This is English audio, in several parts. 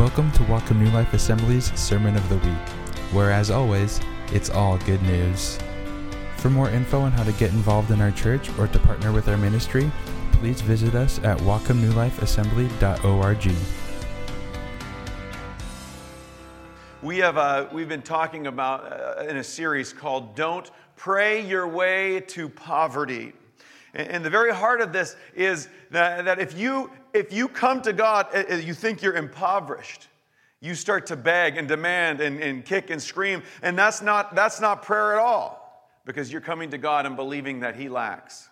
Welcome to Welcome New Life Assembly's Sermon of the Week, where, as always, it's all good news. For more info on how to get involved in our church or to partner with our ministry, please visit us at welcomenewlifeassembly.org. We have uh, we've been talking about uh, in a series called "Don't Pray Your Way to Poverty," and, the very heart of this is that if you if you come to God, uh, uh, you think you're impoverished. You start to beg and demand and, and kick and scream, and that's not that's not prayer at all because you're coming to God and believing that He lacks,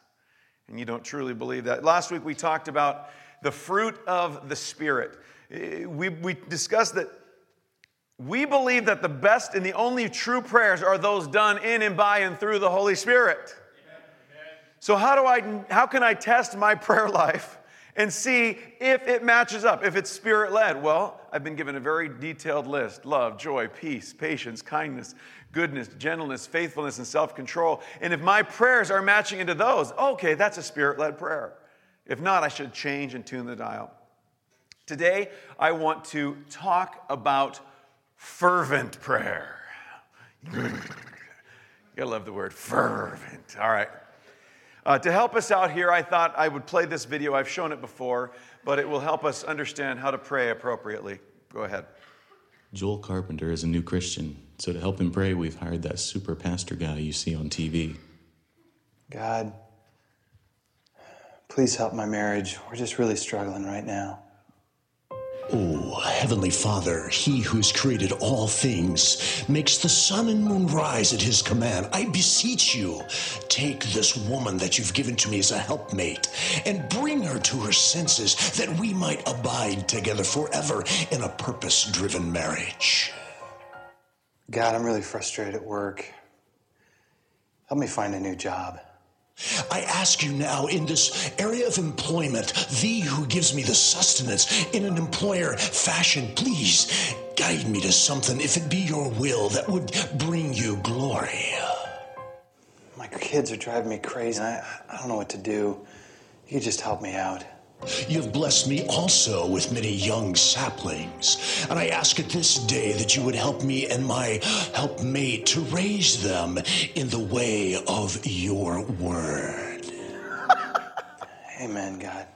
and you don't truly believe that. Last week we talked about the fruit of the Spirit. Uh, We, we discussed that we believe that the best and the only true prayers are those done in and by and through the Holy Spirit. So how do I how can I test my prayer life and see if it matches up, if it's spirit led? Well, I've been given a very detailed list. Love, joy, peace, patience, kindness, goodness, gentleness, faithfulness and self-control. And if my prayers are matching into those, okay, that's a spirit-led prayer. If not, I should change and tune the dial. Today, I want to talk about fervent prayer. you gotta love the word fervent. All right. Uh, to help us out here, I thought I would play this video. I've shown it before, but it will help us understand how to pray appropriately. Go ahead. Joel Carpenter is a new Christian, so to help him pray, we've hired that super pastor guy you see on TV. God, please help my marriage. We're just really struggling right now. Oh, Heavenly Father, He who has created all things, makes the sun and moon rise at His command. I beseech you, take this woman that you've given to me as a helpmate and bring her to her senses that we might abide together forever in a purpose driven marriage. God, I'm really frustrated at work. Help me find a new job. I ask you now, in this area of employment, thee who gives me the sustenance in an employer fashion, please guide me to something, if it be your will, that would bring you glory. My kids are driving me crazy. I, I don't know what to do. You just help me out. You have blessed me also with many young saplings, and I ask at this day that you would help me and my helpmate to raise them in the way of your word. Amen, God.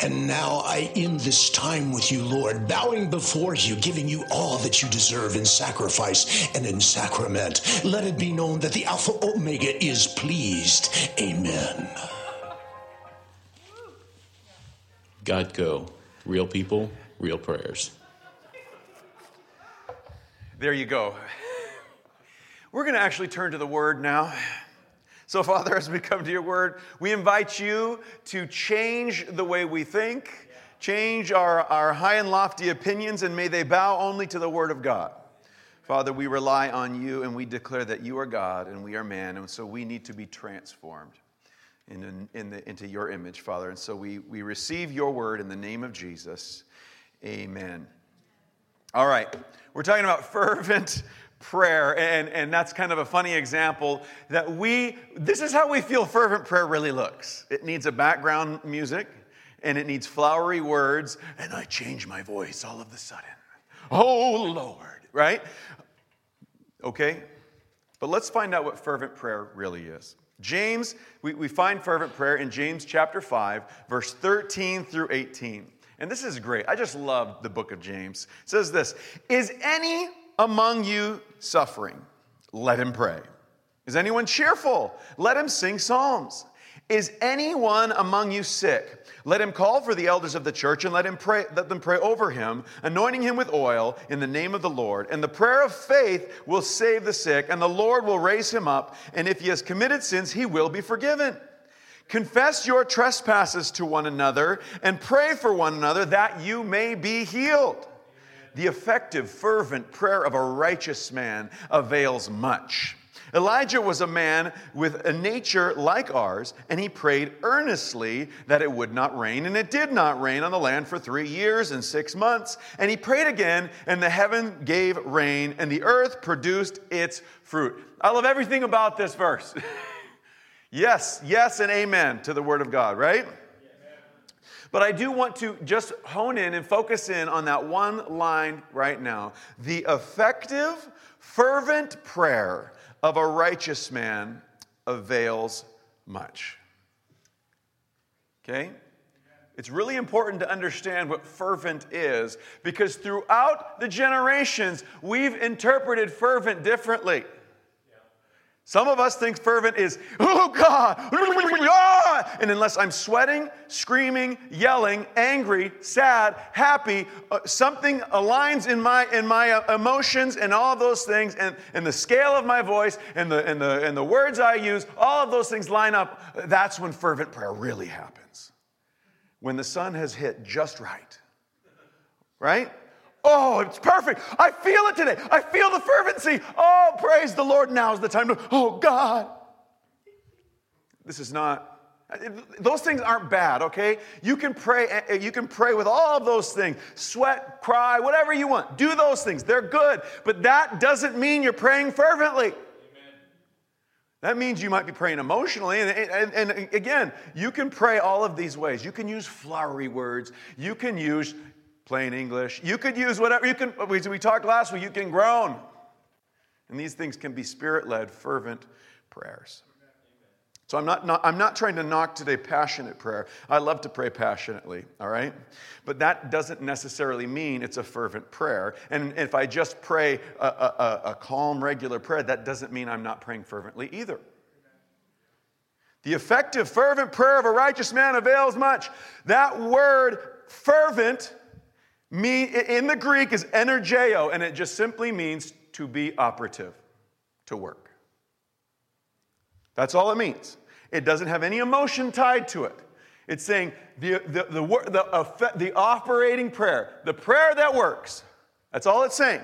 And now I end this time with you, Lord, bowing before you, giving you all that you deserve in sacrifice and in sacrament. Let it be known that the Alpha Omega is pleased. Amen. God go. Real people, real prayers. There you go. We're going to actually turn to the word now. So, Father, as we come to your word, we invite you to change the way we think, change our, our high and lofty opinions, and may they bow only to the word of God. Father, we rely on you and we declare that you are God and we are man, and so we need to be transformed in, in the, into your image, Father. And so we, we receive your word in the name of Jesus. Amen. All right, we're talking about fervent prayer, and, and that's kind of a funny example that we, this is how we feel fervent prayer really looks. It needs a background music, and it needs flowery words, and I change my voice all of a sudden. Oh, Lord, right? Okay, but let's find out what fervent prayer really is. James, we, we find fervent prayer in James chapter 5, verse 13 through 18. And this is great. I just love the book of James. It says this Is any among you suffering? Let him pray. Is anyone cheerful? Let him sing psalms. Is anyone among you sick? Let him call for the elders of the church and let him pray, let them pray over him, anointing him with oil in the name of the Lord. And the prayer of faith will save the sick, and the Lord will raise him up. And if he has committed sins, he will be forgiven. Confess your trespasses to one another and pray for one another that you may be healed. The effective, fervent prayer of a righteous man avails much. Elijah was a man with a nature like ours, and he prayed earnestly that it would not rain. And it did not rain on the land for three years and six months. And he prayed again, and the heaven gave rain, and the earth produced its fruit. I love everything about this verse. yes, yes, and amen to the word of God, right? But I do want to just hone in and focus in on that one line right now. The effective, fervent prayer of a righteous man avails much. Okay? It's really important to understand what fervent is because throughout the generations, we've interpreted fervent differently. Some of us think fervent is, oh God, and unless I'm sweating, screaming, yelling, angry, sad, happy, uh, something aligns in my, in my uh, emotions and all those things, and, and the scale of my voice and the, and, the, and the words I use, all of those things line up, that's when fervent prayer really happens. When the sun has hit just right, right? Oh, it's perfect. I feel it today. I feel the fervency. Oh, praise the Lord. Now's the time to, oh, God. This is not those things aren't bad, okay? You can pray eh, you can pray with all of those things. Sweat, cry, whatever you want. Do those things. They're good, but that doesn't mean you're praying fervently. That means you might be praying emotionally. And, and, and, again, you can pray all of these ways. You can use flowery words. You can use plain English. You could use whatever you can. We, we talked last week, you can groan. And these things can be spirit led, fervent prayers. So I'm not, not, I'm not trying to knock today passionate prayer. I love to pray passionately, all right? But that doesn't necessarily mean it's a fervent prayer. And if I just pray a, a, a calm, regular prayer, that doesn't mean I'm not praying fervently either. The effective, fervent prayer of a righteous man avails much. That word, fervent, me, in the Greek is energeo, and it just simply means to be operative, to work. That's all it means. It doesn't have any emotion tied to it. It's saying the, the, the, the, the operating prayer, the prayer that works. That's all it's saying.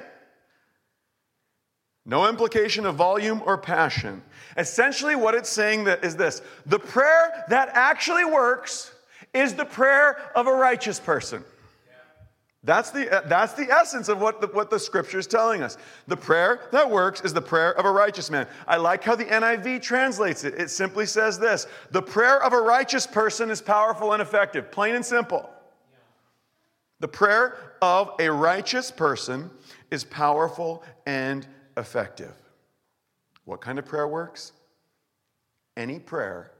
No implication of volume or passion. Essentially, what it's saying that is this the prayer that actually works is the prayer of a righteous person. That's the, uh, that's the essence of what the, what the scripture is telling us. The prayer that works is the prayer of a righteous man. I like how the NIV translates it. It simply says this The prayer of a righteous person is powerful and effective, plain and simple. The prayer of a righteous person is powerful and effective. What kind of prayer works? Any prayer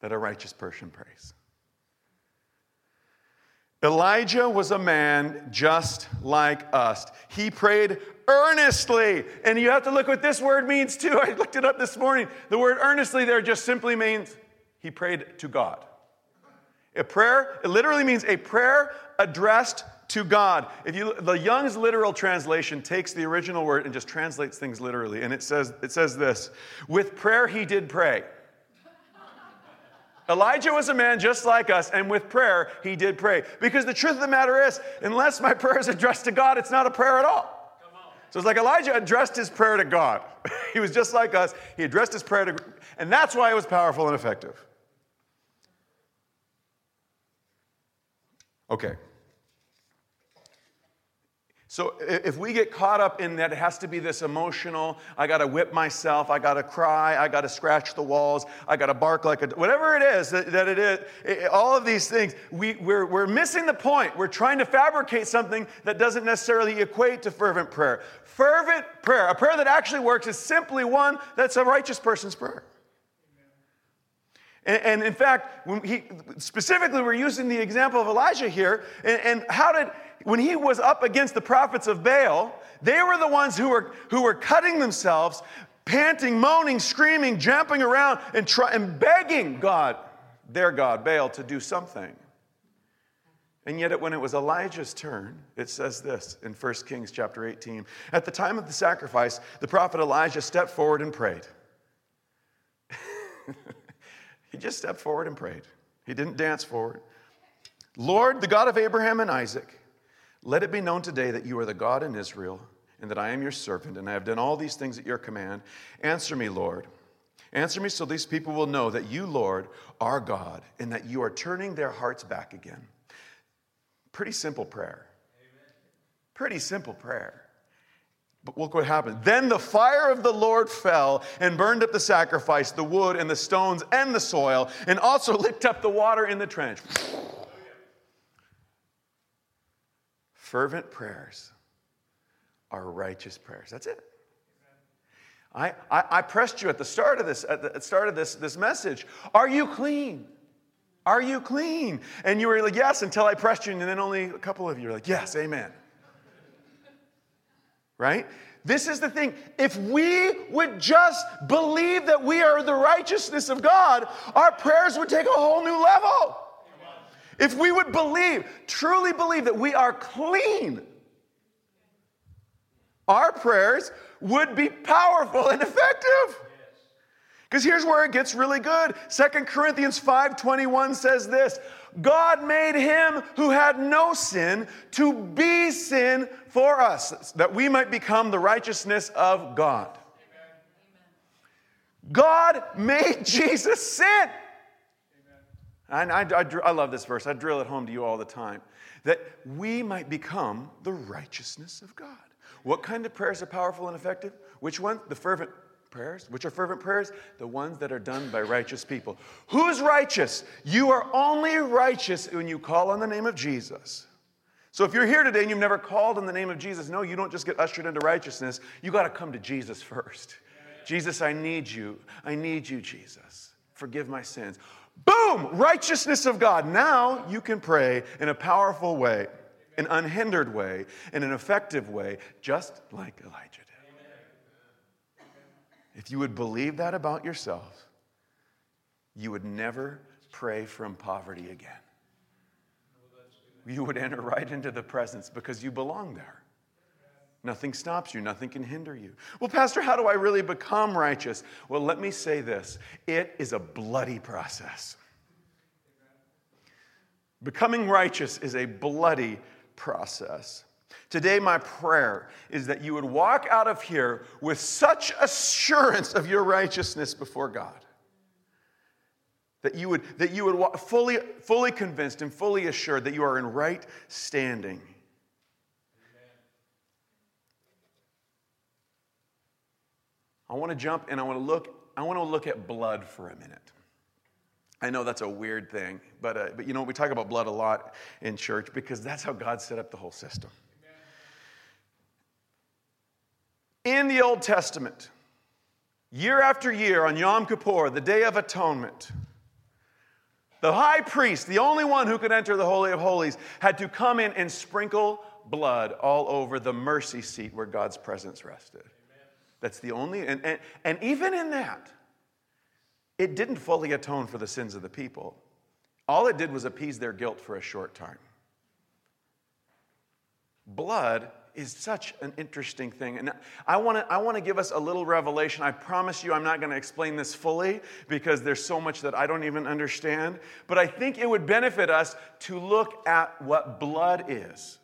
that a righteous person prays. Elijah was a man just like us. He prayed earnestly. And you have to look what this word means too. I looked it up this morning. The word earnestly there just simply means he prayed to God. A prayer, it literally means a prayer addressed to God. If you the Young's literal translation takes the original word and just translates things literally and it says it says this, with prayer he did pray. Elijah was a man just like us, and with prayer, he did pray. Because the truth of the matter is, unless my prayer is addressed to God, it's not a prayer at all. So it's like Elijah addressed his prayer to God. he was just like us. He addressed his prayer to, and that's why it was powerful and effective. Okay. So if we get caught up in that, it has to be this emotional, I got to whip myself, I got to cry, I got to scratch the walls, I got to bark like a, whatever it is that, that it is, it, all of these things, we, we're, we're missing the point. We're trying to fabricate something that doesn't necessarily equate to fervent prayer. Fervent prayer, a prayer that actually works, is simply one that's a righteous person's prayer. And, and, in fact, when he, specifically, we're using the example of Elijah here. And, and, how did, when he was up against the prophets of Baal, they were the ones who were, who were cutting themselves, panting, moaning, screaming, jumping around, and, try, and begging God, their God, Baal, to do something. And yet, when it was Elijah's turn, it says this in 1 Kings chapter 18. At the time of the sacrifice, the prophet Elijah stepped forward and prayed. he just stepped forward and prayed. He didn't dance forward. Lord, the God of Abraham and Isaac, let it be known today that you are the God in Israel, and that I am your servant, and I have done all these things at your command. Answer me, Lord. Answer me so these people will know that you, Lord, are God, and that you are turning their hearts back again. Pretty simple prayer. Pretty simple prayer. But look what happened. Then the fire of the Lord fell and burned up the sacrifice, the wood and the stones and the soil, and also licked up the water in the trench. fervent prayers are righteous prayers. That's it. I, I, I, pressed you at the start of this, at the start of this, this message. Are you clean? Are you clean? And you were like, yes, until I pressed you, and then only a couple of you were like, yes, amen. Right? This is the thing. If we would just believe that we are the righteousness of God, our prayers would take a whole new level. If we would believe, truly believe that we are clean, our prayers would be powerful and effective. Because here's where it gets really good. Second Corinthians 5:21 says this, God made him who had no sin to be sin for us, that we might become the righteousness of God. God made Jesus sin. And I, I, I, love this verse. I drill it home to you all the time. That we might become the righteousness of God. What kind of prayers are powerful and effective? Which one? The fervent prayers. Which are fervent prayers? The ones that are done by righteous people. Who's righteous? You are only righteous when you call on the name of Jesus. So if you're here today and you've never called on the name of Jesus, no, you don't just get ushered into righteousness. You got to come to Jesus first. Jesus, I need you. I need you, Jesus. Forgive my sins. Boom! Righteousness of God. Now you can pray in a powerful way, an unhindered way, in an effective way, just like Elijah. If you would believe that about yourself, you would never pray from poverty again. You would enter right into the presence because you belong there. Nothing stops you, nothing can hinder you. Well, Pastor, how do I really become righteous? Well, let me say this it is a bloody process. Becoming righteous is a bloody process. Today, my prayer is that you would walk out of here with such assurance of your righteousness before God. That you would, that you would walk fully, fully convinced and fully assured that you are in right standing I want to jump and I want to look, I want to look at blood for a minute. I know that's a weird thing, but, uh, but you know, we talk about blood a lot in church because that's how God set up the whole system. In the Old Testament, year after year on Yom Kippur, the Day of Atonement, the high priest, the only one who could enter the Holy of Holies, had to come in and sprinkle blood all over the mercy seat where God's presence rested. That's the only, and, and, and even in that, it didn't fully atone for the sins of the people. All it did was appease their guilt for a short time. Blood is such an interesting thing. And I want to I want to give us a little revelation. I promise you I'm not going to explain this fully because there's so much that I don't even understand, but I think it would benefit us to look at what blood is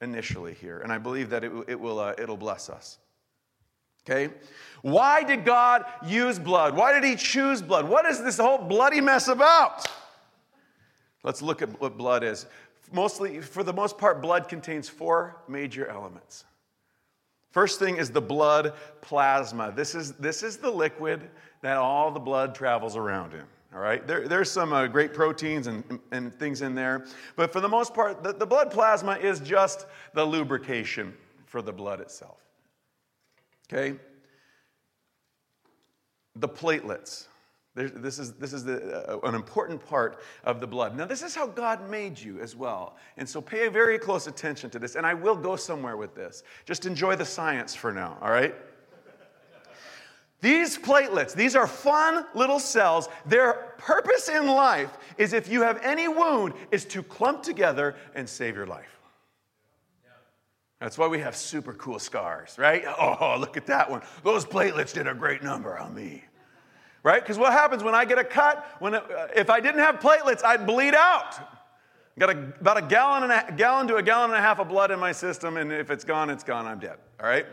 initially here. And I believe that it, it will uh, it'll bless us. Okay? Why did God use blood? Why did He choose blood? What is this whole bloody mess about? Let's look at what blood is. Mostly, for the most part, blood contains four major elements. First thing is the blood plasma. This is, this is the liquid that all the blood travels around in. All right, there, there's some uh, great proteins and, and things in there, but for the most part, the, the blood plasma is just the lubrication for the blood itself. Okay? The platelets. This is, this is the, uh, an important part of the blood. Now, this is how God made you as well. And so pay very close attention to this. And I will go somewhere with this. Just enjoy the science for now, all right? These platelets, these are fun little cells. Their purpose in life is if you have any wound, is to clump together and save your life. That's why we have super cool scars, right? Oh, look at that one. Those platelets did a great number on me. Right? Because what happens when I get a cut, when it, uh, if I didn't have platelets, I'd bleed out. Got a, about a gallon and a gallon to a gallon and a half of blood in my system, and if it's gone, it's gone. I'm dead. All right.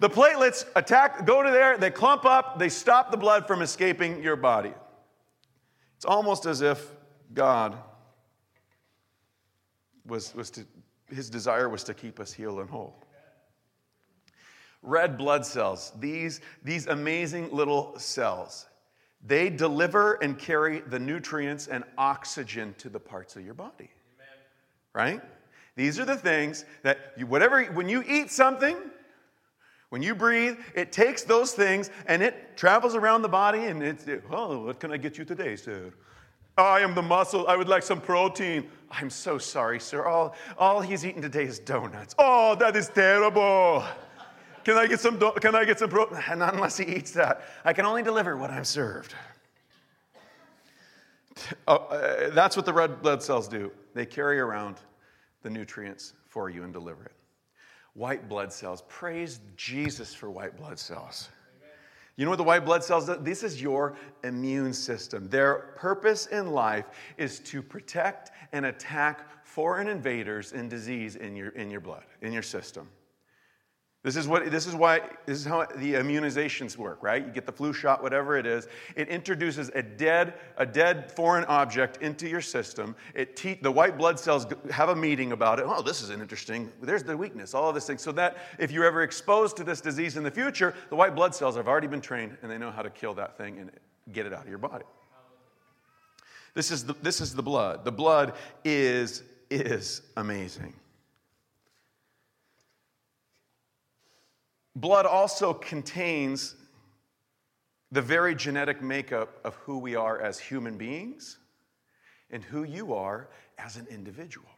The platelets attack, go to there, they clump up, they stop the blood from escaping your body. It's almost as if God was, was to his desire was to keep us healed and whole. Red blood cells, these, these amazing little cells, they deliver and carry the nutrients and oxygen to the parts of your body. Right? These are the things that you, whatever, when you eat something, when you breathe, it takes those things and it travels around the body and it's, oh, what can I get you today, sir? I am the muscle. I would like some protein. I'm so sorry, sir. All, all he's eaten today is donuts. Oh, that is terrible. Can I get some, do- can I get some protein? Not unless he eats that. I can only deliver what I'm served. Oh, uh, that's what the red blood cells do. They carry around the nutrients for you and deliver it. White blood cells. Praise Jesus for white blood cells. You know what the white blood cells do? This is your immune system. Their purpose in life is to protect and attack foreign invaders and disease in your, in your blood, in your system. This is, what, this is why this is how the immunizations work, right? You get the flu shot, whatever it is. It introduces a dead, a dead foreign object into your system. It te- the white blood cells have a meeting about it. Oh, this is an interesting. There's the weakness, all of this thing. So that if you're ever exposed to this disease in the future, the white blood cells have already been trained and they know how to kill that thing and get it out of your body. This is the, this is the blood. The blood is is amazing. Blood also contains the very genetic makeup of who we are as human beings and who you are as an individual.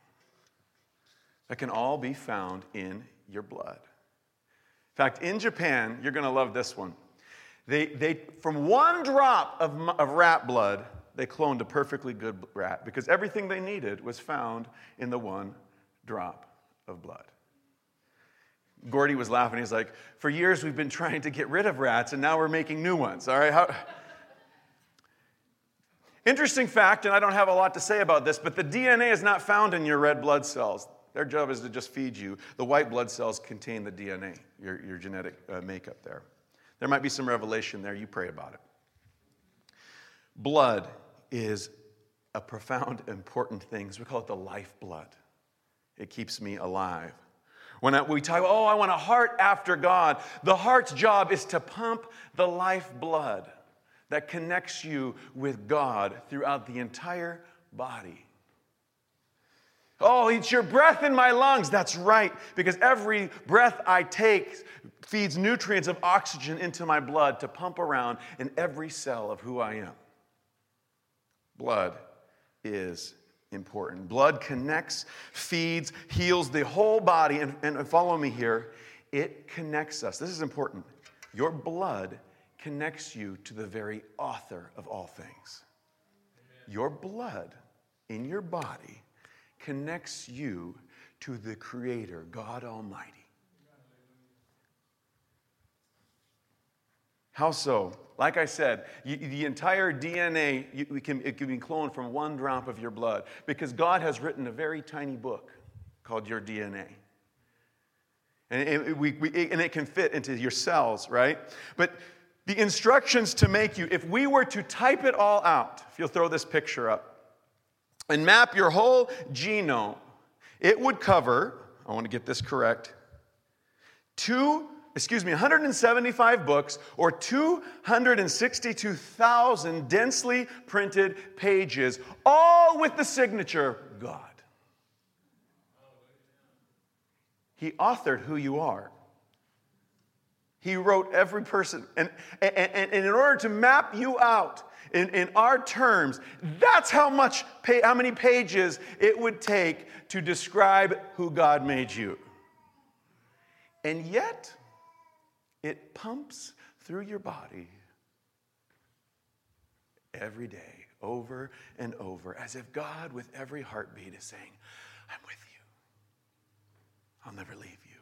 That can all be found in your blood. In fact, in Japan, you're going to love this one. They, they, from one drop of, of rat blood, they cloned a perfectly good rat because everything they needed was found in the one drop of blood. Gordy was laughing. He's like, For years we've been trying to get rid of rats, and now we're making new ones. All right? How... Interesting fact, and I don't have a lot to say about this, but the DNA is not found in your red blood cells. Their job is to just feed you. The white blood cells contain the DNA, your, your genetic uh, makeup there. There might be some revelation there. You pray about it. Blood is a profound, important thing. We call it the lifeblood. It keeps me alive. When we talk, oh, I want a heart after God, the heart's job is to pump the lifeblood that connects you with God throughout the entire body. Oh, it's your breath in my lungs. That's right, because every breath I take feeds nutrients of oxygen into my blood to pump around in every cell of who I am. Blood is important. Blood connects, feeds, heals the whole body. And, and follow me here it connects us. This is important. Your blood connects you to the very author of all things. Your blood in your body connects you to the Creator, God Almighty. How so? Like I said, you, the entire DNA you, can, it can be cloned from one drop of your blood because God has written a very tiny book called your DNA. And it, we, we, and it can fit into your cells, right? But the instructions to make you, if we were to type it all out, if you'll throw this picture up, and map your whole genome, it would cover, I want to get this correct, two excuse me, 175 books or 262,000 densely printed pages, all with the signature God. He authored who you are. He wrote every person. And, and, and in order to map you out in, in our terms, that's how much, how many pages it would take to describe who God made you. And yet, it pumps through your body every day, over and over, as if God, with every heartbeat, is saying, I'm with you. I'll never leave you.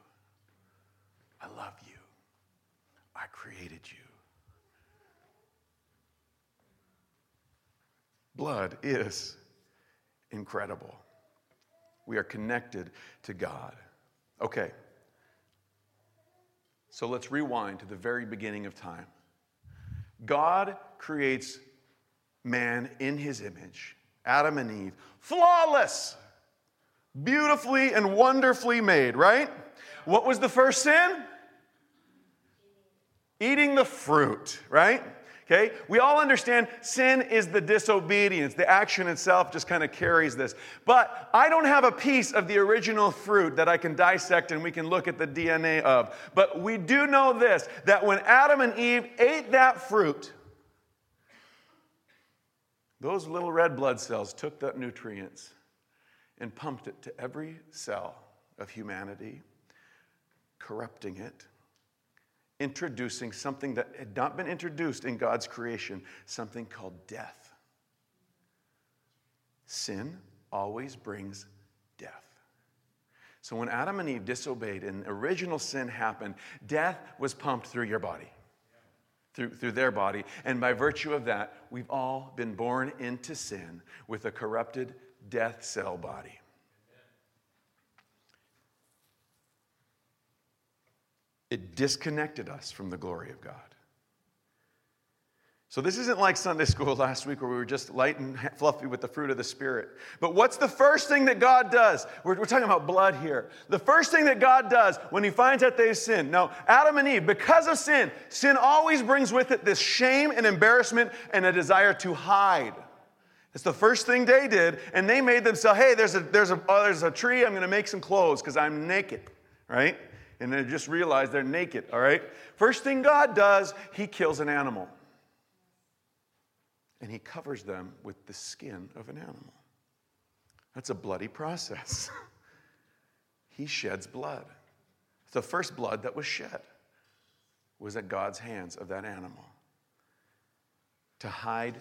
I love you. I created you. Blood is incredible. We are connected to God. Okay. So let's rewind to the very beginning of time. God creates man in his image, Adam and Eve, flawless, beautifully and wonderfully made, right? What was the first sin? Eating the fruit, right? Okay? We all understand sin is the disobedience. The action itself just kind of carries this. But I don't have a piece of the original fruit that I can dissect and we can look at the DNA of. But we do know this that when Adam and Eve ate that fruit, those little red blood cells took that nutrients and pumped it to every cell of humanity, corrupting it introducing something that had not been introduced in God's creation, something called death. Sin always brings death. So when Adam and Eve disobeyed and original sin happened, death was pumped through your body, through, through their body. And by virtue of that, we've all been born into sin with a corrupted death cell body. It disconnected us from the glory of God. So, this isn't like Sunday school last week where we were just light and fluffy with the fruit of the Spirit. But what's the first thing that God does? We're, we're, talking about blood here. The first thing that God does when He finds out they've sinned. Now, Adam and Eve, because of sin, sin always brings with it this shame and embarrassment and a desire to hide. It's the first thing they did, and they made themselves, hey, there's a, there's a, oh, there's a tree, I'm going to make some clothes because I'm naked, right? And they just realize they're naked, all right? First thing God does, He kills an animal. And He covers them with the skin of an animal. That's a bloody process. he sheds blood. The first blood that was shed was at God's hands of that animal to hide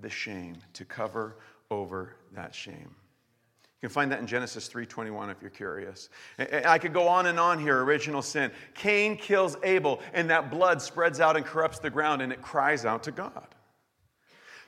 the shame, to cover over that shame. You can find that in Genesis 3:21 if you're curious. I could go on and on here, original sin. Cain kills Abel and that blood spreads out and corrupts the ground and it cries out to God.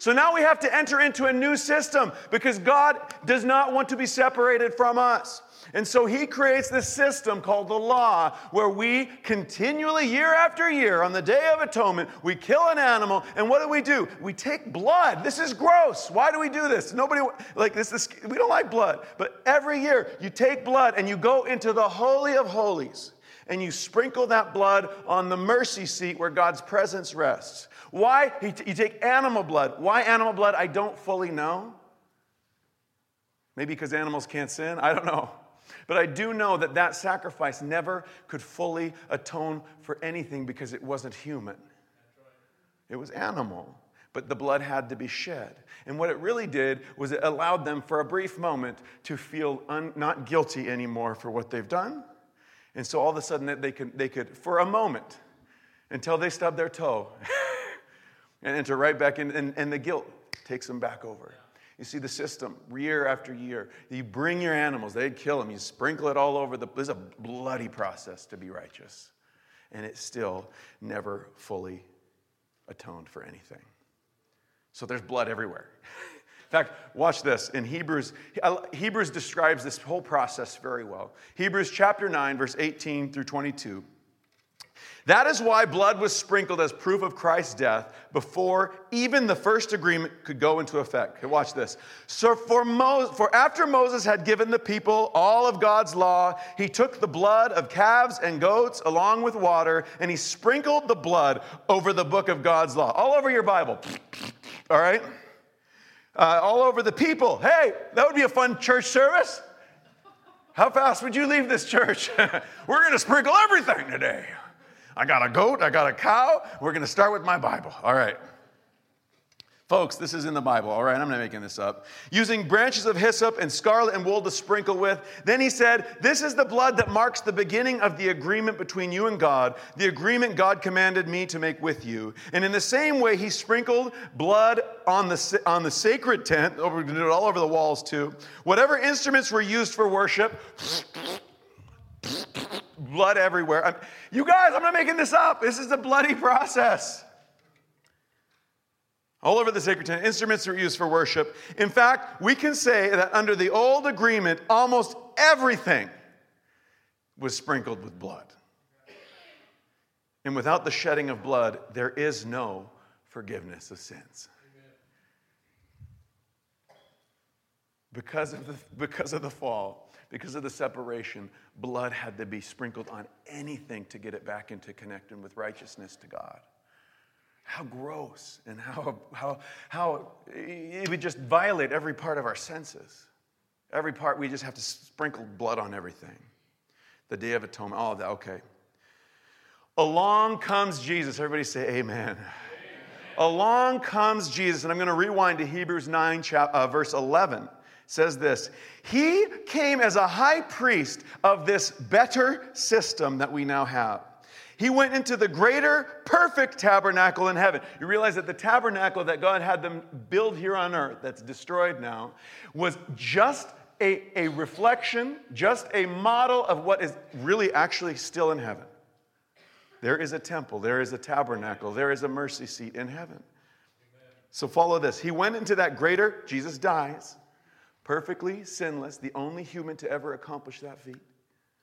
So now we have to enter into a new system because God does not want to be separated from us. And so he creates this system called the law where we continually, year after year, on the Day of Atonement, we kill an animal. And what do we do? We take blood. This is gross. Why do we do this? Nobody, like this, this we don't like blood. But every year, you take blood and you go into the Holy of Holies and you sprinkle that blood on the mercy seat where God's presence rests. Why? You take animal blood. Why animal blood? I don't fully know. Maybe because animals can't sin? I don't know. But I do know that that sacrifice never could fully atone for anything because it wasn't human. It was animal, but the blood had to be shed. And what it really did was it allowed them for a brief moment to feel un- not guilty anymore for what they've done. And so all of a sudden they could, they could for a moment, until they stubbed their toe and enter right back in, and, and the guilt takes them back over. You see the system year after year. You bring your animals, they'd kill them. You sprinkle it all over the. It's a bloody process to be righteous. And it still never fully atoned for anything. So there's blood everywhere. In fact, watch this. In Hebrews, Hebrews describes this whole process very well. Hebrews chapter 9, verse 18 through 22. That is why blood was sprinkled as proof of Christ's death before even the first agreement could go into effect. Okay, watch this. So for, Mo- for after Moses had given the people all of God's law, he took the blood of calves and goats along with water, and he sprinkled the blood over the book of God's law, all over your Bible. All right? Uh, all over the people. Hey, that would be a fun church service. How fast would you leave this church? We're going to sprinkle everything today. I got a goat, I got a cow. We're going to start with my Bible. All right. Folks, this is in the Bible, all right? I'm not making this up. Using branches of hyssop and scarlet and wool to sprinkle with. Then he said, This is the blood that marks the beginning of the agreement between you and God, the agreement God commanded me to make with you. And in the same way, he sprinkled blood on the, on the sacred tent, over, going to do it all over the walls too. Whatever instruments were used for worship, blood everywhere. I'm, you guys, I'm not making this up. This is a bloody process. All over the sacred tent, instruments are used for worship. In fact, we can say that under the old agreement, almost everything was sprinkled with blood. And without the shedding of blood, there is no forgiveness of sins. Because of the, because of the fall, because of the separation, blood had to be sprinkled on anything to get it back into connecting with righteousness to God. How gross and how, how, how it would just violate every part of our senses. Every part, we just have to sprinkle blood on everything. The Day of Atonement, all of that, okay. Along comes Jesus. Everybody say amen. amen. Along comes Jesus, and I'm going to rewind to Hebrews 9, uh, verse 11. Says this He came as a high priest of this better system that we now have. He went into the greater, perfect tabernacle in heaven. You realize that the tabernacle that God had them build here on earth, that's destroyed now, was just a, a reflection, just a model of what is really actually still in heaven. There is a temple, there is a tabernacle, there is a mercy seat in heaven. So follow this. He went into that greater, Jesus dies, perfectly sinless, the only human to ever accomplish that feat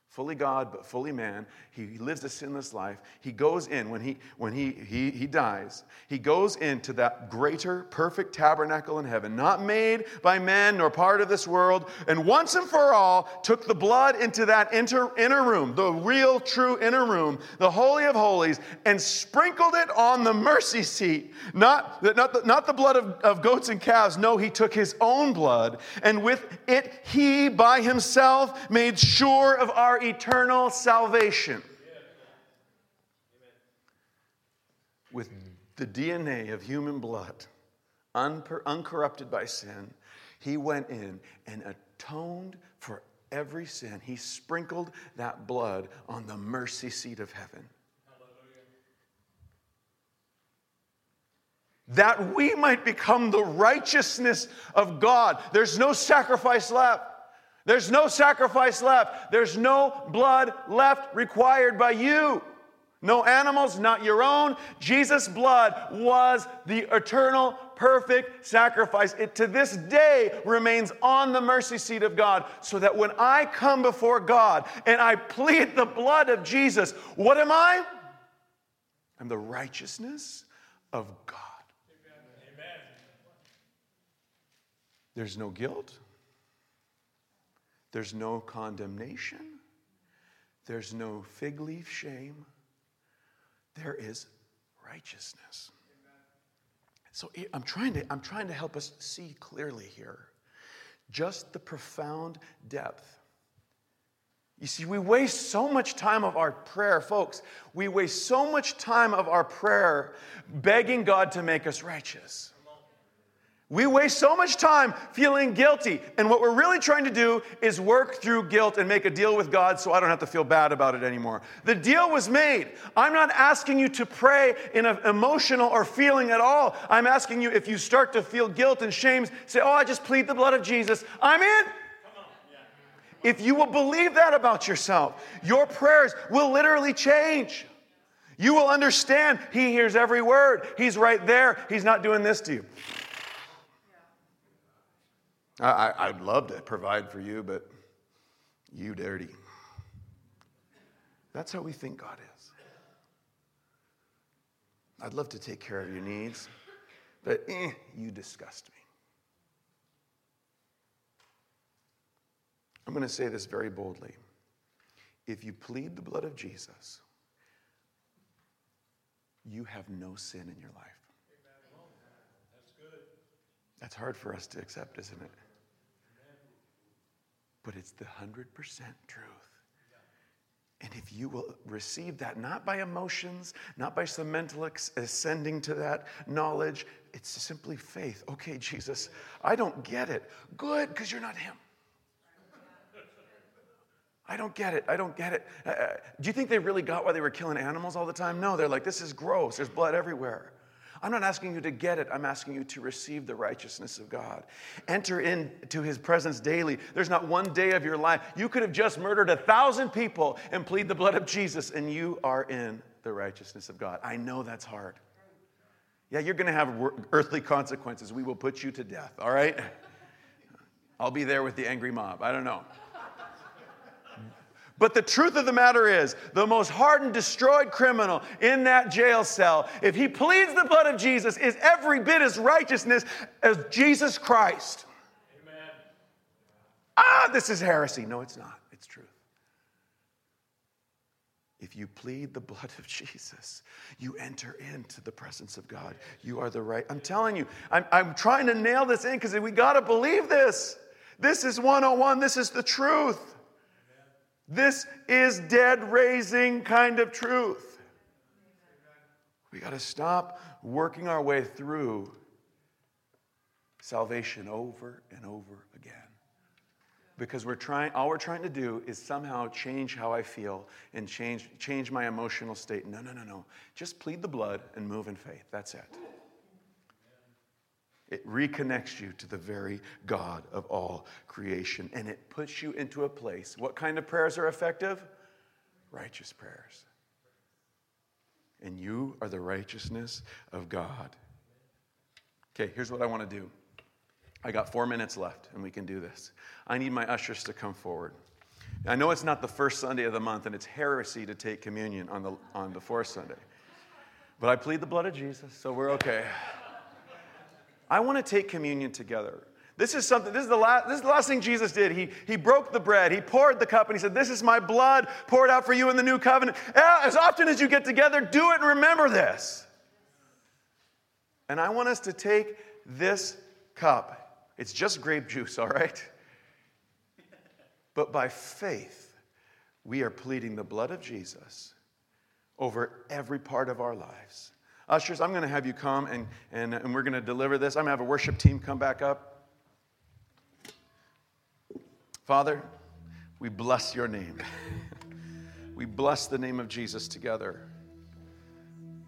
fully God, but fully man. He lives a sinless life. He goes in, when he, when he, he, he dies, he goes into that greater, perfect tabernacle in heaven, not made by men nor part of this world, and once and for all took the blood into that inter, inner room, the real, true inner room, the Holy of Holies, and sprinkled it on the mercy seat. Not, not, the, not the blood of, of goats and calves. No, he took his own blood, and with it, he by himself made sure of our eternal salvation. With the DNA of human blood, unper- uncorrupted by sin, he went in and atoned for every sin. He sprinkled that blood on the mercy seat of heaven. That we might become the righteousness of God. There's no sacrifice left. There's no sacrifice left. There's no blood left required by you. No animals, not your own. Jesus' blood was the eternal, perfect sacrifice. It to this day remains on the mercy seat of God, so that when I come before God and I plead the blood of Jesus, what am I? I'm the righteousness of God. Amen. There's no guilt. There's no condemnation. There's no fig leaf shame. There is righteousness. So I'm trying to, I'm trying to help us see clearly here just the profound depth. You see, we waste so much time of our prayer, folks. We waste so much time of our prayer begging God to make us righteous. We waste so much time feeling guilty. And what we're really trying to do is work through guilt and make a deal with God so I don't have to feel bad about it anymore. The deal was made. I'm not asking you to pray in an emotional or feeling at all. I'm asking you if you start to feel guilt and shame, say, Oh, I just plead the blood of Jesus. I'm in. If you will believe that about yourself, your prayers will literally change. You will understand He hears every word. He's right there. He's not doing this to you. I, would love to provide for you, but you dirty. That's how we think God is. I'd love to take care of your needs, but eh, you disgust me. I'm going to say this very boldly. If you plead the blood of Jesus, you have no sin in your life. That's good. That's hard for us to accept, isn't it? But it's the 100% truth. And if you will receive that, not by emotions, not by some mental ascending to that knowledge, it's simply faith. Okay, Jesus, I don't get it. Good, because you're not Him. I don't get it. I don't get it. Uh, uh, do you think they really got why they were killing animals all the time? No, they're like, this is gross. There's blood everywhere. I'm not asking you to get it, I'm asking you to receive the righteousness of God. Enter into his presence daily. There's not one day of your life. You could have just murdered a thousand people and plead the blood of Jesus, and you are in the righteousness of God. I know that's hard. Yeah, you're going to have earthly consequences. We will put you to death, all right? I'll be there with the angry mob. I don't know. But the truth of the matter is, the most hardened, destroyed criminal in that jail cell, if he pleads the blood of Jesus, is every bit as righteousness as Jesus Christ. Amen. Ah, this is heresy. No, it's not. It's truth. If you plead the blood of Jesus, you enter into the presence of God. You are the right. I'm telling you, I'm, I'm trying to nail this in because we got to believe this. This is 101. This is the truth. This is dead raising kind of truth. We got to stop working our way through salvation over and over again. Because we're trying, all we're trying to do is somehow change how I feel and change, change my emotional state. No, no, no, no. Just plead the blood and move in faith. That's it. It reconnects you to the very God of all creation and it puts you into a place. What kind of prayers are effective? Righteous prayers. And you are the righteousness of God. Okay, here's what I want to do. I got four minutes left, and we can do this. I need my ushers to come forward. I know it's not the first Sunday of the month, and it's heresy to take communion on the, on the fourth Sunday. But I plead the blood of Jesus, so we're okay. I want to take communion together. This is something, this is, the last, this is the last thing Jesus did. He, he broke the bread, he poured the cup, and he said, This is my blood poured out for you in the new covenant. As often as you get together, do it and remember this. And I want us to take this cup. It's just grape juice, all right? But by faith, we are pleading the blood of Jesus over every part of our lives. Ushers, I'm going to have you come and, and, and we're going to deliver this. I'm going to have a worship team come back up. Father, we bless your name. we bless the name of Jesus together.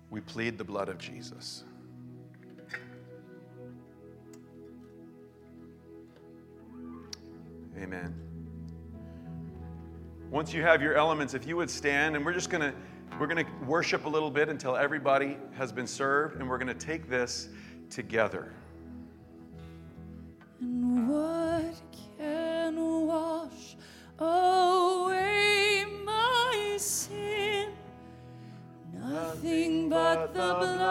We plead the blood of Jesus. Amen. Once you have your elements, if you would stand, and we're just going to we're going to worship a little bit until everybody has been served, and we're going to take this together. And what can wash away my sin? Nothing but the blood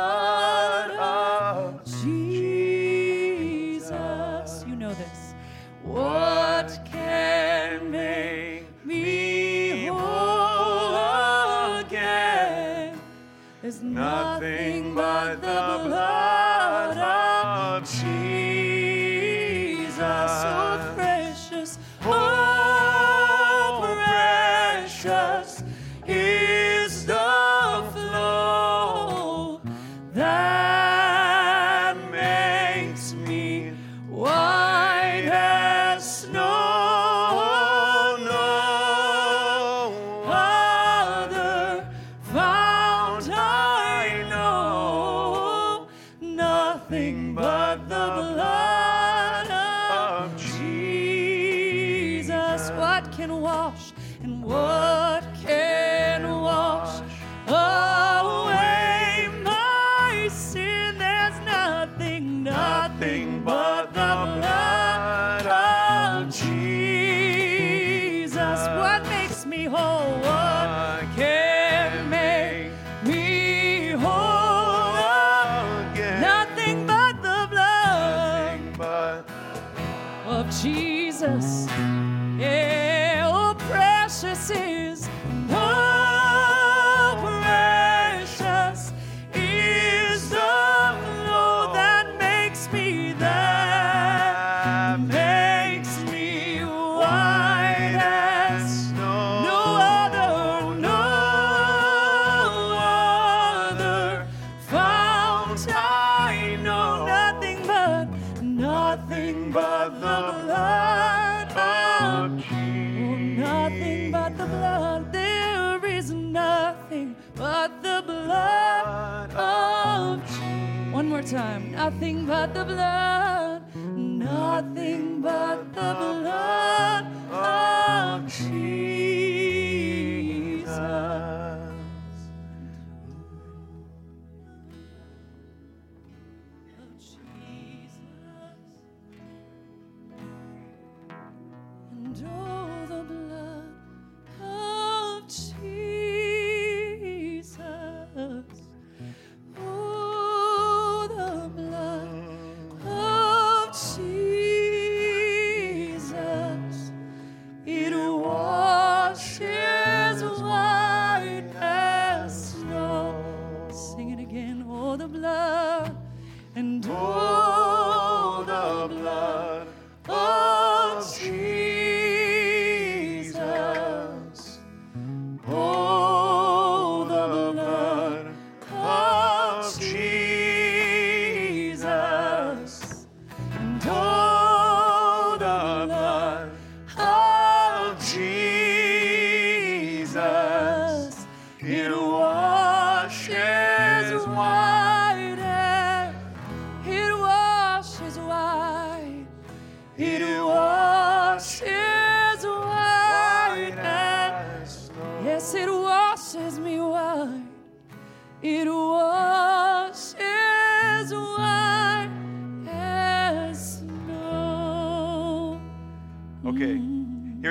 Jesus.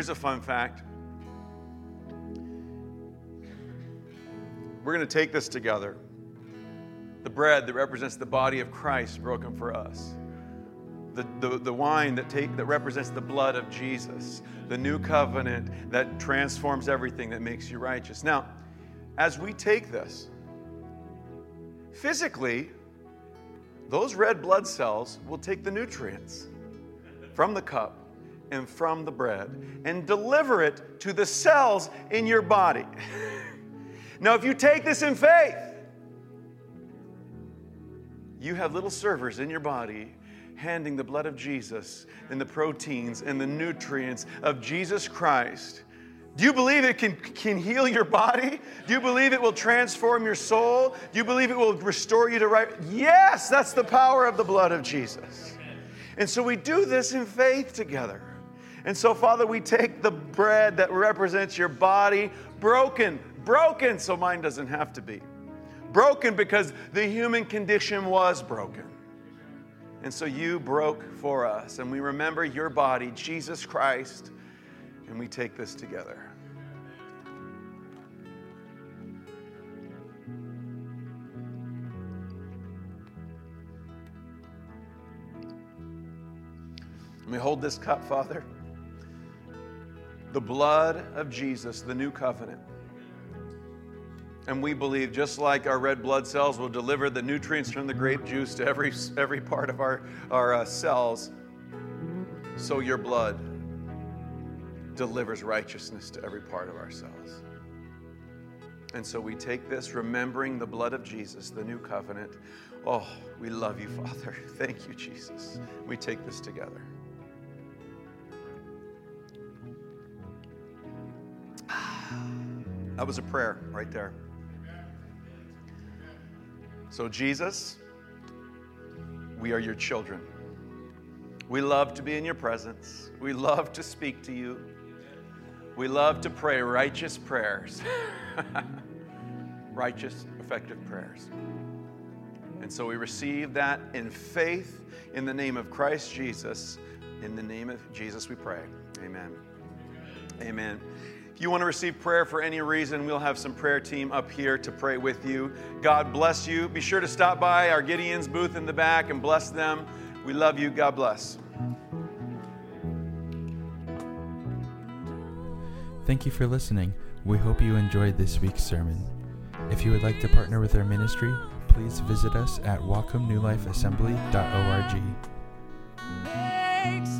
Here's a fun fact. We're going to take this together. The bread that represents the body of Christ broken for us. The, the, the wine that, take, that represents the blood of Jesus. The new covenant that transforms everything that makes you righteous. Now, as we take this, physically, those red blood cells will take the nutrients from the cup and from the bread and deliver it to the cells in your body. now, if you take this in faith, you have little servers in your body handing the blood of Jesus and the proteins and the nutrients of Jesus Christ. Do you believe it can, can heal your body? Do you believe it will transform your soul? Do you believe it will restore you to right? Yes, that's the power of the blood of Jesus. And so we do this in faith together. And so, Father, we take the bread that represents your body, broken, broken, so mine doesn't have to be. Broken because the human condition was broken. And so you broke for us. And we remember your body, Jesus Christ, and we take this together. Let me hold this cup, Father. The blood of Jesus, the new covenant. And we believe, just like our red blood cells will deliver the nutrients from the grape juice to every, every part of our, our uh, cells, so your blood delivers righteousness to every part of our cells. And so we take this, remembering the blood of Jesus, the new covenant. Oh, we love you, Father. Thank you, Jesus. We take this together. That was a prayer right there. So, Jesus, we are your children. We love to be in your presence. We love to speak to you. We love to pray righteous prayers, righteous, effective prayers. And so we receive that in faith in the name of Christ Jesus. In the name of Jesus, we pray. Amen. Amen. If you want to receive prayer for any reason, we'll have some prayer team up here to pray with you. God bless you. Be sure to stop by our Gideon's booth in the back and bless them. We love you. God bless. Thank you for listening. We hope you enjoyed this week's sermon. If you would like to partner with our ministry, please visit us at wacomnewlifeassembly.org.